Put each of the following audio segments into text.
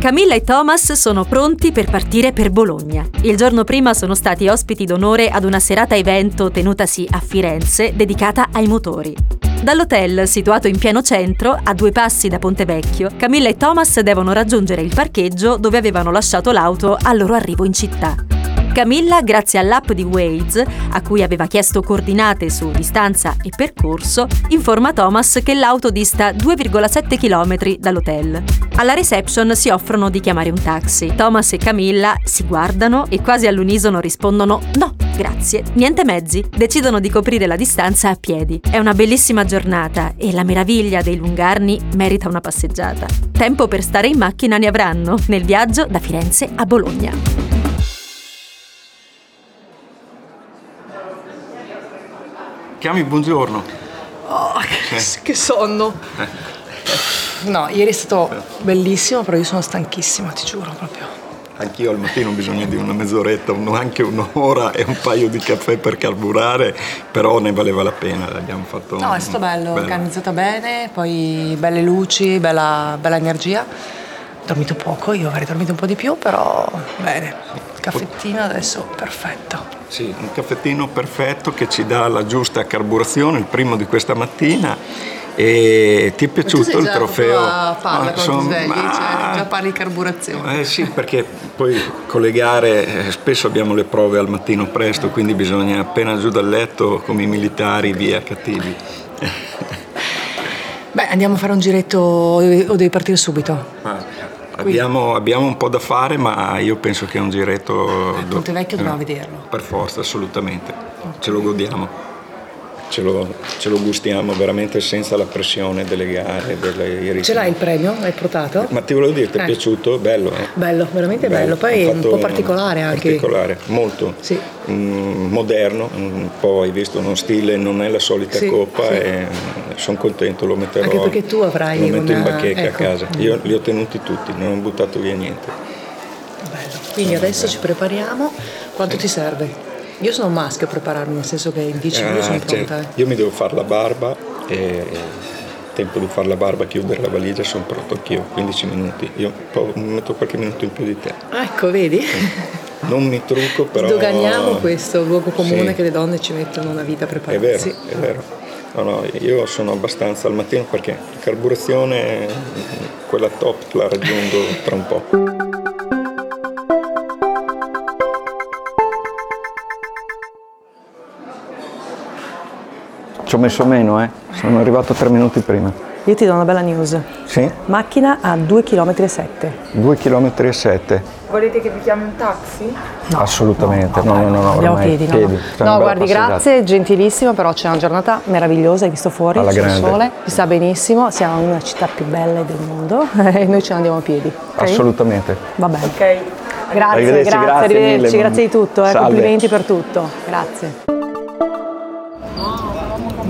Camilla e Thomas sono pronti per partire per Bologna. Il giorno prima sono stati ospiti d'onore ad una serata evento tenutasi a Firenze dedicata ai motori. Dall'hotel, situato in pieno centro, a due passi da Ponte Vecchio, Camilla e Thomas devono raggiungere il parcheggio dove avevano lasciato l'auto al loro arrivo in città. Camilla, grazie all'app di Waze, a cui aveva chiesto coordinate su distanza e percorso, informa Thomas che l'auto dista 2,7 km dall'hotel. Alla reception si offrono di chiamare un taxi. Thomas e Camilla si guardano e quasi all'unisono rispondono no, grazie, niente mezzi. Decidono di coprire la distanza a piedi. È una bellissima giornata e la meraviglia dei lungarni merita una passeggiata. Tempo per stare in macchina ne avranno nel viaggio da Firenze a Bologna. Chiami, buongiorno. Oh, che, che sonno. No, ieri è stato bellissimo, però io sono stanchissima, ti giuro proprio. Anch'io al mattino ho bisogno di una mezz'oretta, anche un'ora e un paio di caffè per carburare, però ne valeva la pena, l'abbiamo fatto. No, è stato bello, bello. organizzata bene, poi belle luci, bella, bella energia. Dormito poco, io avrei dormito un po' di più, però bene. Il caffettino adesso perfetto. Sì, un caffettino perfetto che ci dà la giusta carburazione, il primo di questa mattina. E ti è piaciuto il trofeo? A palla, ah, sono, svegli, ma... cioè, già parli di carburazione. Eh sì, perché poi con le gare eh, spesso abbiamo le prove al mattino presto, quindi bisogna appena giù dal letto come i militari via cattivi. Beh, andiamo a fare un giretto o devi partire subito? Ah. Abbiamo, abbiamo, un po' da fare, ma io penso che è un giretto. Il Ponte Vecchio dobbiamo vederlo. Per forza, assolutamente. Ce lo godiamo ce lo, ce lo, gustiamo veramente senza la pressione delle gare. Delle ce l'hai il premio? L'hai portato? Ma ti volevo dire, ti è eh. piaciuto? Bello, eh? Bello, veramente bello. bello. Poi è un po' particolare anche. Particolare, molto. Sì. Mm, moderno, un po' hai visto uno stile, non è la solita sì, coppa sì. e sono contento, lo metterò. Anche perché tu avrai lo metto una... in bacheca ecco. a casa. Io li ho tenuti tutti, non ho buttato via niente. Bello. Quindi adesso bello. ci prepariamo. Quanto ti serve? Io sono un maschio a prepararmi, nel senso che in 10 minuti ah, sono pronta. Cioè, io mi devo fare la barba e tempo di fare la barba, chiudere la valigia, sono pronto anch'io, 15 minuti. Io metto qualche minuto in più di te. ecco, vedi? Non mi trucco, però... Doganiamo questo luogo comune sì. che le donne ci mettono una vita a prepararsi. È vero, è vero. No, no, io sono abbastanza al mattino perché la carburazione, quella top la raggiungo tra un po'. Ci ho messo meno, eh. Sono arrivato tre minuti prima. Io ti do una bella news. Sì? Macchina a 2,7 km. 2,7 km. Volete che vi chiami un taxi? No. Assolutamente, no, no, no. no Andiamo a piedi, no. piedi. No, guardi, grazie, gentilissimo, però c'è una giornata meravigliosa, hai visto fuori, Alla c'è il sole, si sta benissimo, siamo in una città più bella del mondo e noi ce ne andiamo a piedi. Okay? Assolutamente. Va bene. Ok. Grazie, arrivederci, grazie, grazie, arrivederci, grazie di tutto, eh, complimenti per tutto. Grazie.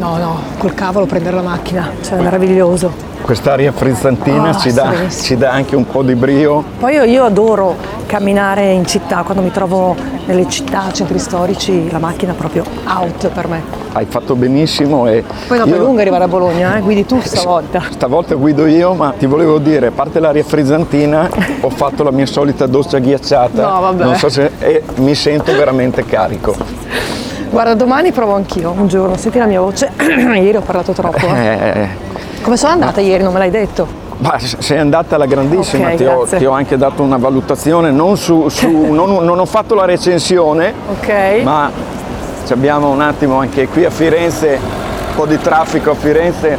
No, no, col cavolo prendere la macchina, cioè è meraviglioso. Quest'aria frizzantina oh, ci, dà, ci, dà, anche un po' di brio. Poi io, io, adoro camminare in città, quando mi trovo nelle città, centri storici, la macchina è proprio out per me. Hai fatto benissimo e... Poi dopo io... è lungo arrivare a Bologna, eh? guidi tu stavolta. Stavolta guido io, ma ti volevo dire, a parte l'aria frizzantina, ho fatto la mia solita doccia ghiacciata. No, vabbè. So se... e mi sento veramente carico. Guarda, domani provo anch'io, un giorno, senti la mia voce. ieri ho parlato troppo. Eh. eh. Come sono andata ieri, non me l'hai detto? Bah, sei andata alla grandissima, okay, ti, ho, ti, ho, anche dato una valutazione, non, su, su, non, non ho fatto la recensione, okay. ma abbiamo un attimo anche qui a Firenze, un po' di traffico a Firenze.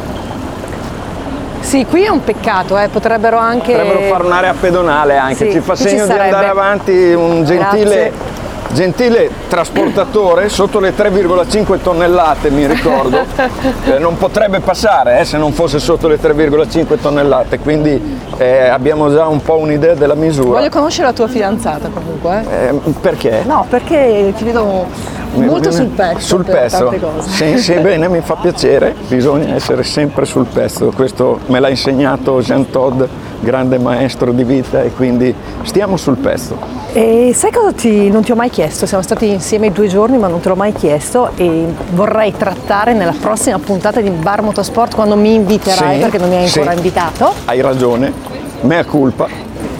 Sì, qui è un peccato, eh. potrebbero anche... Potrebbero fare un'area pedonale anche, sì, ci fa segno ci di andare avanti un gentile... Grazie Gentile trasportatore, sotto le 3,5 tonnellate mi ricordo, eh, non potrebbe passare eh, se non fosse sotto le 3,5 tonnellate, quindi eh, abbiamo già un po' un'idea della misura. Voglio conoscere la tua fidanzata comunque. Eh. Eh, perché? No, perché ti vedo molto sul pezzo. Sul pezzo. Sì, sì, bene, mi fa piacere, bisogna essere sempre sul pezzo, questo me l'ha insegnato Jean Todd, grande maestro di vita e quindi stiamo sul pezzo. E sai cosa ti, non ti ho mai chiesto? Siamo stati insieme due giorni ma non te l'ho mai chiesto e vorrei trattare nella prossima puntata di Bar Motorsport quando mi inviterai sì, perché non mi hai ancora sì. invitato. Hai ragione, mea culpa.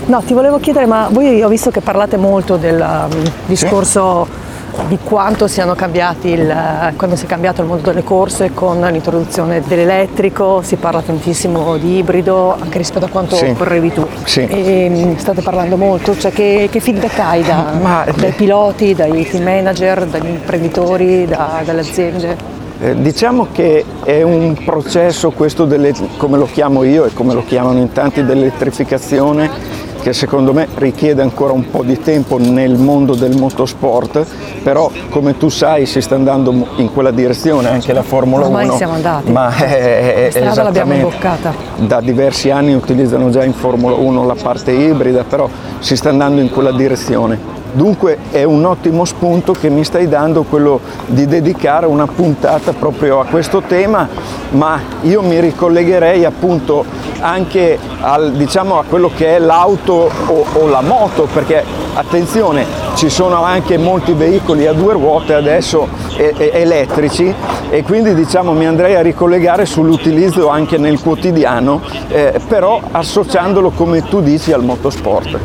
No, ti volevo chiedere, ma voi ho visto che parlate molto del um, discorso sì di quanto siano cambiati il, quando si è cambiato il mondo delle corse con l'introduzione dell'elettrico, si parla tantissimo di ibrido anche rispetto a quanto sì. correvi tu. Sì. E, mm, state parlando molto, cioè che, che feedback hai da, Ma, dai piloti, dai team manager, dagli imprenditori, da, dalle aziende? Eh, diciamo che è un processo questo delle, come lo chiamo io e come lo chiamano in tanti dell'elettrificazione che secondo me richiede ancora un po' di tempo nel mondo del motorsport, però come tu sai si sta andando in quella direzione anche la Formula Ormai 1. siamo andati. Ma è, la strada l'abbiamo imboccata. Da diversi anni utilizzano già in Formula 1 la parte ibrida, però si sta andando in quella direzione. Dunque è un ottimo spunto che mi stai dando quello di dedicare una puntata proprio a questo tema, ma io mi ricollegherei appunto anche al, diciamo, a quello che è l'auto o, o la moto, perché attenzione, ci sono anche molti veicoli a due ruote adesso e, e, elettrici e quindi diciamo, mi andrei a ricollegare sull'utilizzo anche nel quotidiano, eh, però associandolo come tu dici al motorsport.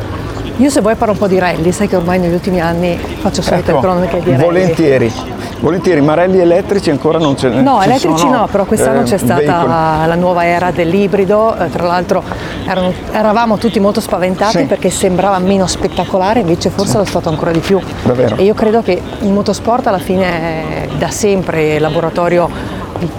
Io se vuoi parlo un po' di rally, sai che ormai negli ultimi anni faccio solite ecco, cronache di rally. Volentieri. Volentieri, ma rally elettrici ancora non ce ne No, ci elettrici sono, no, però quest'anno eh, c'è stata veicoli. la nuova era dell'ibrido, eh, tra l'altro erano, eravamo tutti molto spaventati Sì. perché sembrava meno spettacolare, invece forse lo è stato ancora di più. Davvero. E io credo che il motorsport alla fine è da sempre il laboratorio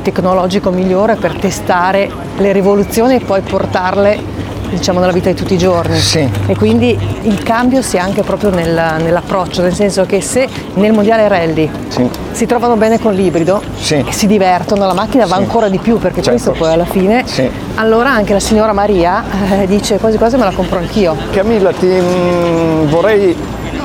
tecnologico migliore per testare le rivoluzioni e poi portarle diciamo nella vita di tutti i giorni Sì. e quindi il cambio sia anche proprio nel- nell'approccio nel senso che se nel mondiale rally Sì. si trovano bene con l'ibrido Sì. e si divertono, la macchina va ancora di più perché Certo. questo poi alla fine, Sì. allora anche la signora Maria eh, dice quasi quasi me la compro anch'io. Camilla, ti mm, vorrei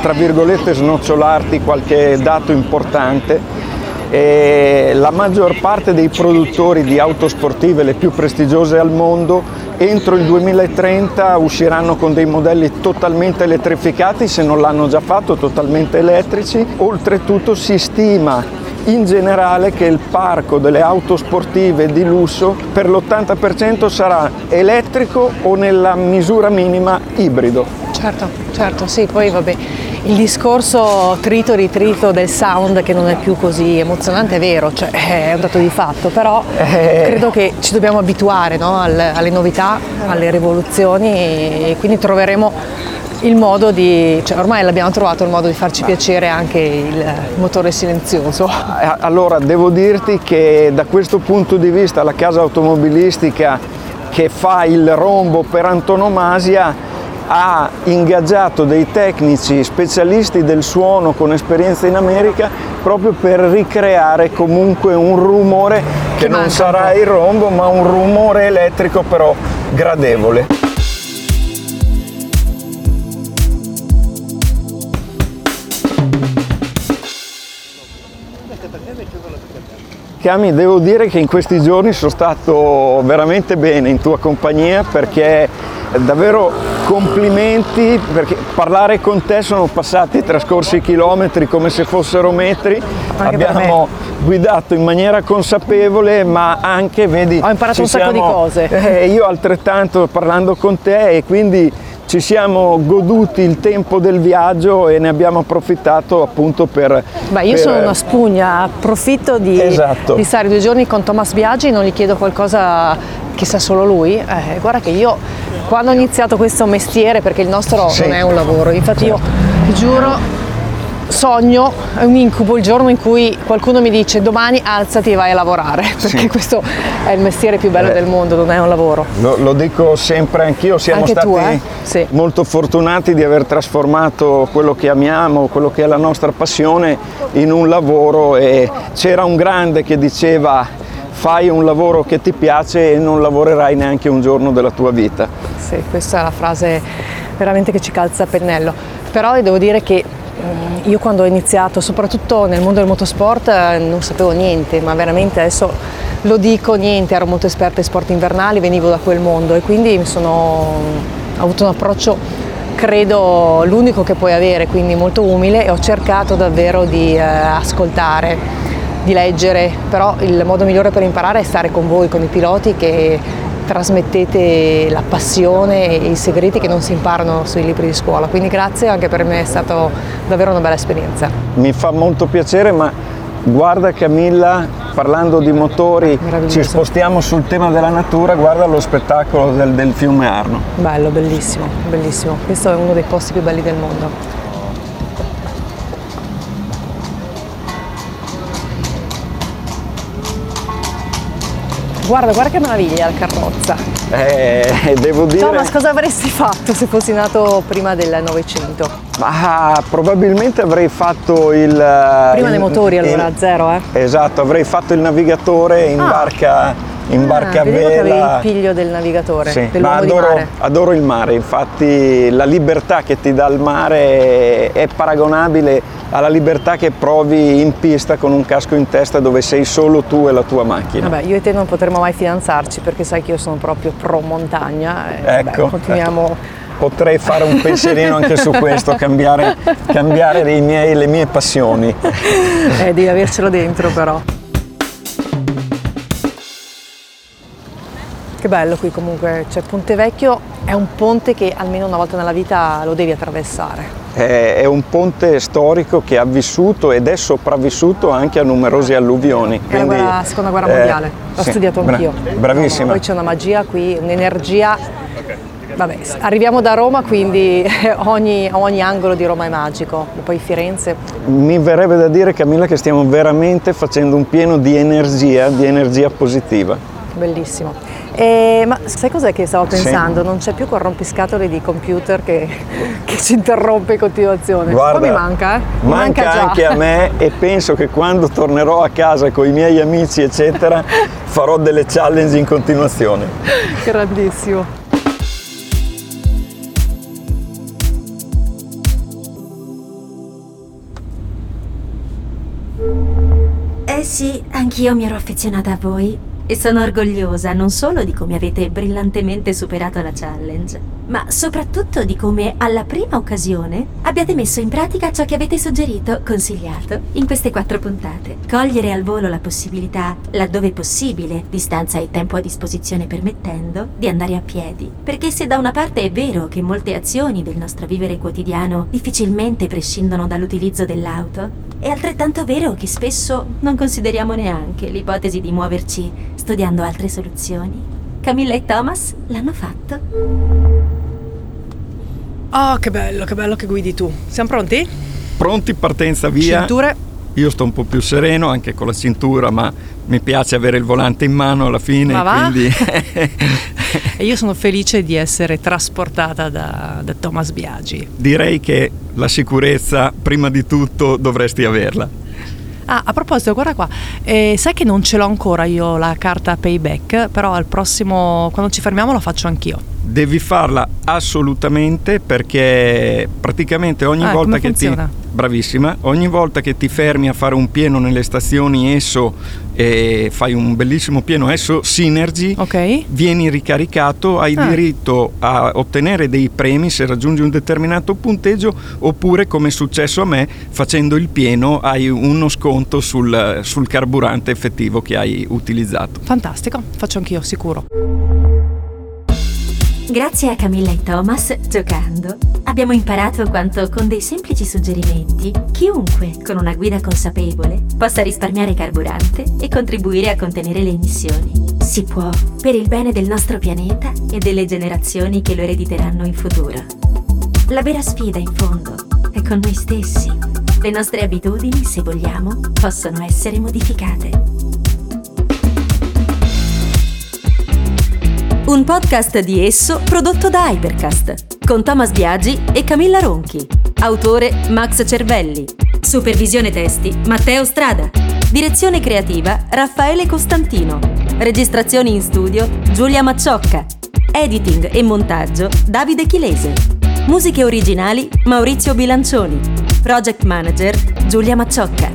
tra virgolette snocciolarti qualche dato importante. E la maggior parte dei produttori di auto sportive, le più prestigiose al mondo, entro il 2030 usciranno con dei modelli totalmente elettrificati, se non l'hanno già fatto, totalmente elettrici. Oltretutto si stima in generale che il parco delle auto sportive di lusso per l'80% sarà elettrico o nella misura minima ibrido. Certo, certo, sì, poi vabbè, il discorso trito ritrito del sound che non è più così emozionante è vero, cioè è un dato di fatto, però Eh. credo che ci dobbiamo abituare no, alle, novità, alle rivoluzioni e quindi troveremo il modo di, cioè ormai l'abbiamo trovato il modo di farci piacere anche il motore silenzioso. Eh, Allora, devo dirti che da questo punto di vista la casa automobilistica che fa il rombo per antonomasia ha ingaggiato dei tecnici specialisti del suono con esperienza in America proprio per ricreare comunque un rumore che, Che non sarà il rombo ma un rumore elettrico però gradevole. Cami, devo dire che in questi giorni sono stato veramente bene in tua compagnia perché davvero complimenti perché parlare con te sono passati trascorsi chilometri come se fossero metri. Anche Abbiamo guidato in maniera consapevole ma anche, vedi, Ho imparato un sacco di cose. eh, io altrettanto parlando con te e quindi ci siamo goduti il tempo del viaggio e ne abbiamo approfittato appunto per... Beh, io per- sono una spugna, approfitto di, Esatto. di stare due giorni con Thomas Biaggi, non gli chiedo qualcosa che sa solo lui. Eh, guarda che io quando ho iniziato questo mestiere, perché il nostro Sì. non è un lavoro, infatti io ti giuro sogno, è un incubo il giorno in cui qualcuno mi dice domani alzati e vai a lavorare, perché Sì. questo è il mestiere più bello Eh. del mondo, non è un lavoro. Lo, lo dico sempre anch'io, siamo Anche stati tu, eh? Sì. molto fortunati di aver trasformato quello che amiamo, quello che è la nostra passione in un lavoro e c'era un grande che diceva fai un lavoro che ti piace e non lavorerai neanche un giorno della tua vita. Sì, questa è la frase veramente che ci calza a pennello. Però devo dire che mm, io quando ho iniziato, soprattutto nel mondo del motorsport, eh, non sapevo niente, ma veramente adesso lo dico niente, ero molto esperta in sport invernali, venivo da quel mondo e quindi sono ho avuto un approccio credo l'unico che puoi avere, quindi molto umile e ho cercato davvero di eh, ascoltare, di leggere, però il modo migliore per imparare è stare con voi, con i piloti che trasmettete la passione e i segreti che non si imparano sui libri di scuola. Quindi grazie, anche per me è stata davvero una bella esperienza. Mi fa molto piacere, ma guarda Camilla, parlando di motori, ci spostiamo sul tema della natura, guarda lo spettacolo del, del fiume Arno. Bello, bellissimo, bellissimo. Questo è uno dei posti più belli del mondo. Guarda, guarda che meraviglia la carrozza. Eh, devo dire... Thomas, cosa avresti fatto se fossi nato prima del Novecento? Ma probabilmente avrei fatto il... Prima il, dei motori allora, il, zero, eh? Esatto, avrei fatto il navigatore in ah. barca in ah, barca a vela. Il piglio del navigatore, sì, ma adoro, adoro, il mare, infatti la libertà che ti dà il mare è paragonabile alla libertà che provi in pista con un casco in testa dove sei solo tu e la tua macchina. Vabbè, io e te non potremo mai fidanzarci perché sai che io sono proprio pro montagna. ecco. Beh, continuiamo. Ecco potrei fare un pensierino anche su questo, cambiare, cambiare miei, le mie passioni. Eh, devi avercelo dentro però. Che bello qui comunque, cioè Ponte Vecchio è un ponte che almeno una volta nella vita lo devi attraversare. È un ponte storico che ha vissuto ed è sopravvissuto anche a numerose alluvioni. Quindi, la seconda guerra eh, mondiale, l'ho sì, studiato anch'io. Bravissima. Poi c'è una magia qui, un'energia Vabbè, arriviamo da Roma, quindi ogni, ogni, angolo di Roma è magico, poi Firenze. Mi verrebbe da dire, Camilla, che stiamo veramente facendo un pieno di energia, di energia positiva. Bellissimo. Eh, ma sai cos'è che stavo pensando? Sì. Non c'è più quel rompiscatole di computer che, che ci interrompe in continuazione. Guarda, Poi mi manca, eh? Mi manca, manca anche a me e penso che quando tornerò a casa con i miei amici, eccetera, farò delle challenge in continuazione. Grandissimo. Eh sì, anch'io mi ero affezionata a voi e sono orgogliosa non solo di come avete brillantemente superato la challenge, ma soprattutto di come alla prima occasione abbiate messo in pratica ciò che avete suggerito, consigliato, in queste quattro puntate. Cogliere al volo la possibilità, laddove possibile, distanza e tempo a disposizione permettendo, di andare a piedi. Perché se da una parte è vero che molte azioni del nostro vivere quotidiano difficilmente prescindono dall'utilizzo dell'auto, è altrettanto vero che spesso non consideriamo neanche l'ipotesi di muoverci studiando altre soluzioni. Camilla e Thomas l'hanno fatto. Oh, che bello, che bello che guidi tu. Siamo pronti? Pronti, partenza via. Cinture. Io sto un po' più sereno anche con la cintura, ma mi piace avere il volante in mano alla fine. Ma va? Quindi... e io sono felice di essere trasportata da, da Thomas Biagi. Direi che la sicurezza, prima di tutto, dovresti averla. Ah, a proposito, guarda qua, eh, sai che non ce l'ho ancora io la carta payback, però al prossimo, quando ci fermiamo, la faccio anch'io. Devi farla assolutamente perché praticamente ogni ah, volta che funziona? ti bravissima, ogni volta che ti fermi a fare un pieno nelle stazioni esso e fai un bellissimo pieno esso Synergy, okay. vieni ricaricato, hai ah. diritto a ottenere dei premi se raggiungi un determinato punteggio oppure come è successo a me facendo il pieno hai uno sconto sul, sul carburante effettivo che hai utilizzato. Fantastico, faccio anch'io sicuro. Grazie a Camilla e Thomas, giocando, abbiamo imparato quanto con dei semplici suggerimenti chiunque con una guida consapevole possa risparmiare carburante e contribuire a contenere le emissioni. Si può, per il bene del nostro pianeta e delle generazioni che lo erediteranno in futuro. La vera sfida, in fondo, è con noi stessi. Le nostre abitudini, se vogliamo, possono essere modificate. Un podcast di esso prodotto da Hypercast, con Thomas Biagi e Camilla Ronchi. Autore Max Cervelli. Supervisione testi Matteo Strada. Direzione creativa Raffaele Costantino. Registrazioni in studio Giulia Macciocca. Editing e montaggio Davide Chilese. Musiche originali Maurizio Bilancioni. Project Manager Giulia Macciocca.